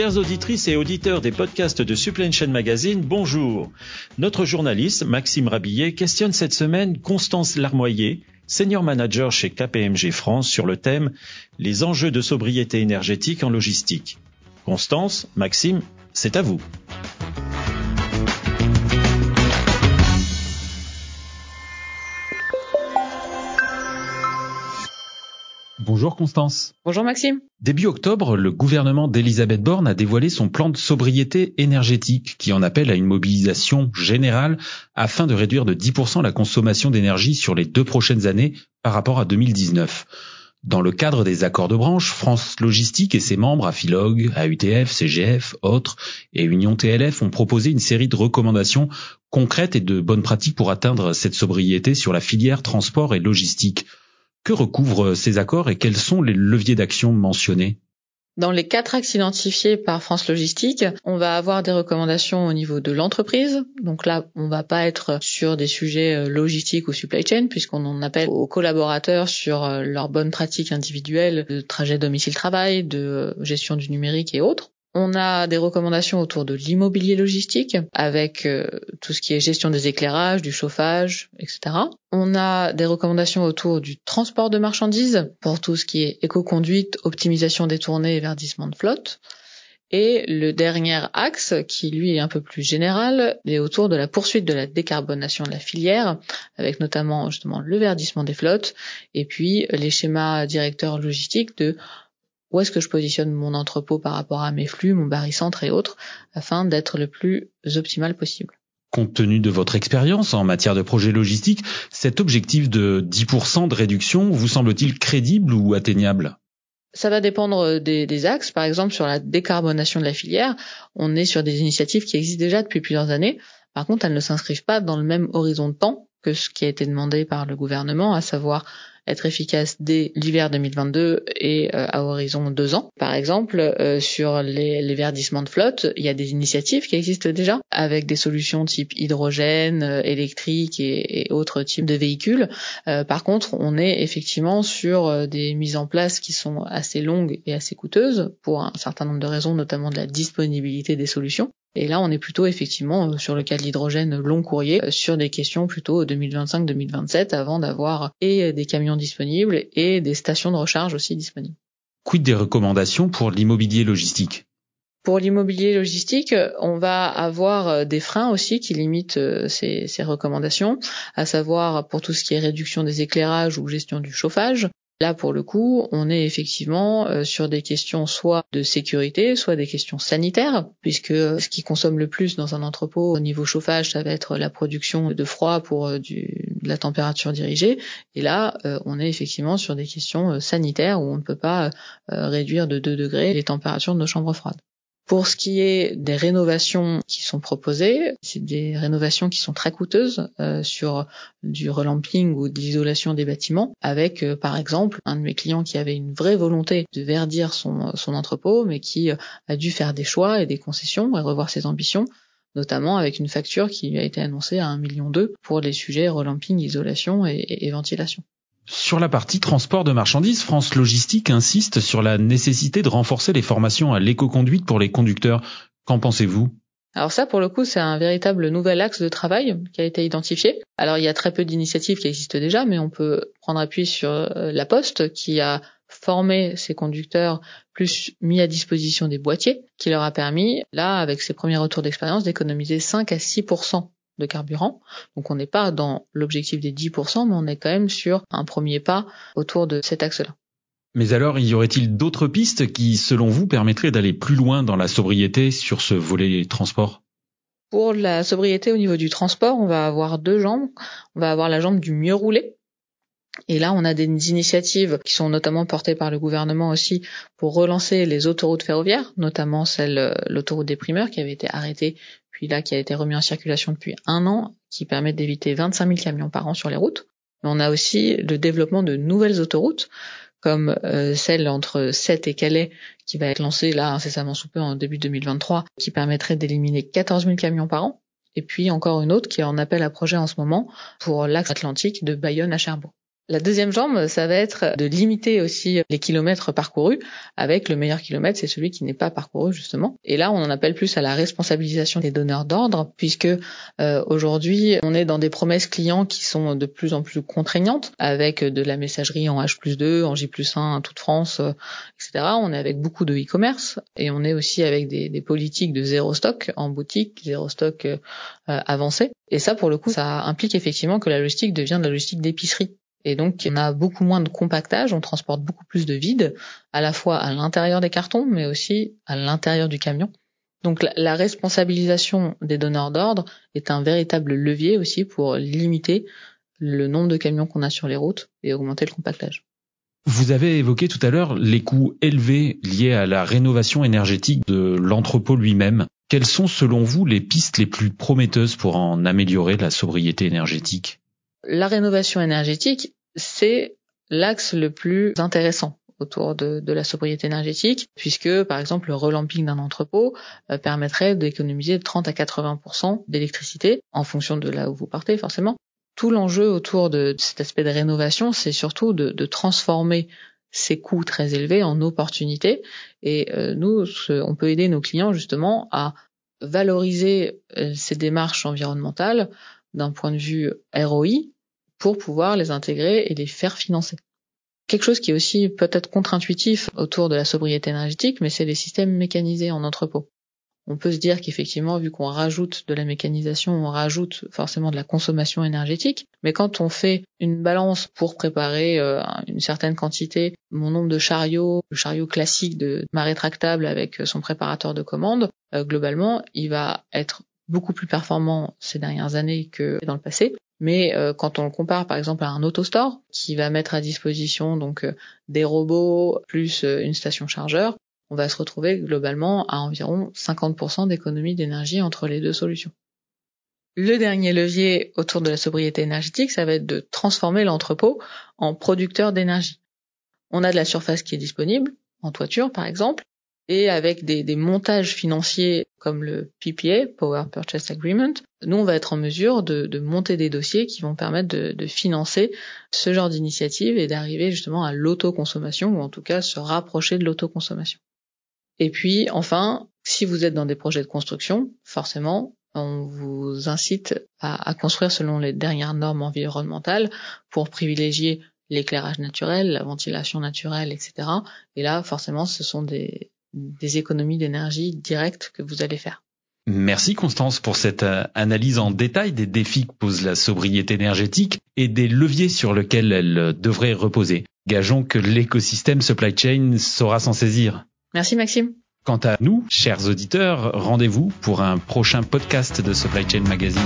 Chères auditrices et auditeurs des podcasts de Supply Chain Magazine, bonjour. Notre journaliste, Maxime Rabillet, questionne cette semaine Constance Larmoyer, senior manager chez KPMG France sur le thème Les enjeux de sobriété énergétique en logistique. Constance, Maxime, c'est à vous. Bonjour Constance. Bonjour Maxime. Début octobre, le gouvernement d'Elisabeth Borne a dévoilé son plan de sobriété énergétique qui en appelle à une mobilisation générale afin de réduire de 10% la consommation d'énergie sur les deux prochaines années par rapport à 2019. Dans le cadre des accords de branche, France Logistique et ses membres Afilog, AUTF, CGF, autres et Union TLF ont proposé une série de recommandations concrètes et de bonnes pratiques pour atteindre cette sobriété sur la filière transport et logistique. Que recouvrent ces accords et quels sont les leviers d'action mentionnés? Dans les quatre axes identifiés par France Logistique, on va avoir des recommandations au niveau de l'entreprise. Donc là, on va pas être sur des sujets euh, logistiques ou supply chain, puisqu'on en appelle aux collaborateurs sur euh, leurs bonnes pratiques individuelles de trajet domicile-travail, de euh, gestion du numérique et autres. On a des recommandations autour de l'immobilier logistique avec euh, tout ce qui est gestion des éclairages, du chauffage, etc. On a des recommandations autour du transport de marchandises pour tout ce qui est éco-conduite, optimisation des tournées et verdissement de flotte. Et le dernier axe, qui lui est un peu plus général, est autour de la poursuite de la décarbonation de la filière, avec notamment justement le verdissement des flottes, et puis les schémas directeurs logistiques de où est-ce que je positionne mon entrepôt par rapport à mes flux, mon barycentre et autres, afin d'être le plus optimal possible. Compte tenu de votre expérience en matière de projet logistique, cet objectif de 10% de réduction vous semble-t-il crédible ou atteignable? Ça va dépendre des, des, axes. Par exemple, sur la décarbonation de la filière, on est sur des initiatives qui existent déjà depuis plusieurs années. Par contre, elles ne s'inscrivent pas dans le même horizon de temps que ce qui a été demandé par le gouvernement, à savoir être efficace dès l'hiver 2022 et euh, à horizon deux ans. Par exemple, euh, sur les, les, verdissements de flotte, il y a des initiatives qui existent déjà avec des solutions type hydrogène, euh, électrique et, et, autres types de véhicules. par contre, on est effectivement sur des mises en place qui sont assez longues et assez coûteuses pour un certain nombre de raisons, notamment de la disponibilité des solutions. Et là, on est plutôt effectivement euh, sur le cas de l'hydrogène long courrier, euh, sur des questions plutôt 2025-2027, avant d'avoir et des camions disponibles et des stations de recharge aussi disponibles. Quid des recommandations pour l'immobilier logistique? Pour l'immobilier logistique, on va avoir euh, des freins aussi qui limitent ces, ces, recommandations, à savoir pour tout ce qui est réduction des éclairages ou gestion du chauffage, Là, pour le coup, on est effectivement euh, sur des questions soit de sécurité, soit des questions sanitaires, puisque ce qui consomme le plus dans un entrepôt au niveau chauffage, ça va être la production de froid pour euh, de la température dirigée. Et là, euh, on est effectivement sur des questions sanitaires où on ne peut pas réduire de 2 degrés les températures de nos chambres froides. Pour ce qui est des rénovations qui sont proposées, c'est des rénovations qui sont très coûteuses euh, sur du relamping ou de l'isolation des bâtiments, avec euh, par exemple un de mes clients qui avait une vraie volonté de verdir son, son entrepôt, mais qui euh, a dû faire des choix et des concessions et revoir ses ambitions notamment avec une facture qui a été annoncée à 1,2 million pour les sujets relamping, isolation et ventilation. Sur la partie transport de marchandises, France Logistique insiste sur la nécessité de renforcer les formations à l'éco-conduite pour les conducteurs. Qu'en pensez-vous? Alors ça, pour le coup, c'est un véritable nouvel axe de travail qui a été identifié. Alors il y a très peu d'initiatives qui existent déjà, mais on peut prendre appui sur euh, la Poste qui a formé ses conducteurs, plus mis à disposition des boîtiers, qui leur a permis, là, avec ses premiers retours d'expérience, d'économiser 5 à 6 de carburant. Donc on n'est pas dans l'objectif des 10%, mais on est quand même sur un premier pas autour de cet axe-là. Mais alors, y aurait-il d'autres pistes qui, selon vous, permettraient d'aller plus loin dans la sobriété sur ce volet transport? Pour la sobriété au niveau du transport, on va avoir deux jambes. On va avoir la jambe du mieux rouler, et là, on a des initiatives qui sont notamment portées par le gouvernement aussi pour relancer les autoroutes ferroviaires, notamment celle, euh, l'autoroute des primeurs qui avait été arrêtée, puis là qui a été remis en circulation depuis un an, qui permet d'éviter 25 000 camions par an sur les routes. Mais on a aussi le développement de nouvelles autoroutes, comme euh, celle entre Sète et Calais, qui va être lancée là incessamment sous peu en début 2023, qui permettrait d'éliminer 14 000 camions par an. Et puis encore une autre qui est en appel à projet en ce moment pour l'axe atlantique de Bayonne à Cherbourg. La deuxième jambe, ça va être de limiter aussi les kilomètres parcourus avec le meilleur kilomètre, c'est celui qui n'est pas parcouru justement. Et là, on en appelle plus à la responsabilisation des donneurs d'ordre puisque euh, aujourd'hui, on est dans des promesses clients qui sont de plus en plus contraignantes avec de la messagerie en H+2, en J+1 en toute France, euh, etc. On est avec beaucoup de e-commerce et on est aussi avec des, politiques de zéro stock en boutique, zéro stock euh, avancé. Et ça, pour le coup, ça implique effectivement que la logistique devient de la logistique d'épicerie. Et donc, on a beaucoup moins de compactage, on transporte beaucoup plus de vide, à la fois à l'intérieur des cartons, mais aussi à l'intérieur du camion. Donc, la responsabilisation des donneurs d'ordre est un véritable levier aussi pour limiter le nombre de camions qu'on a sur les routes et augmenter le compactage. Vous avez évoqué tout à l'heure les coûts élevés liés à la rénovation énergétique de l'entrepôt lui-même. Quelles sont selon vous les pistes les plus prometteuses pour en améliorer la sobriété énergétique? La rénovation énergétique, c'est l'axe le plus intéressant autour de, la sobriété énergétique, puisque par exemple le relamping d'un entrepôt euh, permettrait d'économiser 30 à 80% d'électricité en fonction de là où vous partez forcément. Tout l'enjeu autour de cet aspect de rénovation, c'est surtout de, transformer ces coûts très élevés en opportunités. Et euh, nous, on peut aider nos clients justement à valoriser euh, ces démarches environnementales d'un point de vue ROI pour pouvoir les intégrer et les faire financer. Quelque chose qui est aussi peut-être contre-intuitif autour de la sobriété énergétique, mais c'est les systèmes mécanisés en entrepôt. On peut se dire qu'effectivement, vu qu'on rajoute de la mécanisation, on rajoute forcément de la consommation énergétique. Mais quand on fait une balance pour préparer euh, une certaine quantité, mon nombre de chariots, le chariot classique de marée tractable avec son préparateur de commande, euh, globalement, il va être beaucoup plus performant ces dernières années que dans le passé. Mais euh, quand on le compare par exemple à un autostore qui va mettre à disposition donc euh, des robots plus euh, une station chargeur, on va se retrouver globalement à environ 50% d'économie d'énergie entre les deux solutions. Le dernier levier autour de la sobriété énergétique, ça va être de transformer l'entrepôt en producteur d'énergie. On a de la surface qui est disponible, en toiture par exemple, et avec des, des, montages financiers comme le PPA, Power Purchase Agreement, nous, on va être en mesure de, de monter des dossiers qui vont permettre de, de financer ce genre d'initiative et d'arriver justement à l'autoconsommation ou en tout cas se rapprocher de l'autoconsommation. Et puis, enfin, si vous êtes dans des projets de construction, forcément, on vous incite à, à construire selon les dernières normes environnementales pour privilégier l'éclairage naturel, la ventilation naturelle, etc. Et là, forcément, ce sont des, des économies d'énergie directes que vous allez faire. Merci Constance pour cette euh, analyse en détail des défis que pose la sobriété énergétique et des leviers sur lesquels elle euh, devrait reposer. Gageons que l'écosystème supply chain saura s'en saisir. Merci Maxime. Quant à nous, chers auditeurs, rendez-vous pour un prochain podcast de Supply Chain Magazine.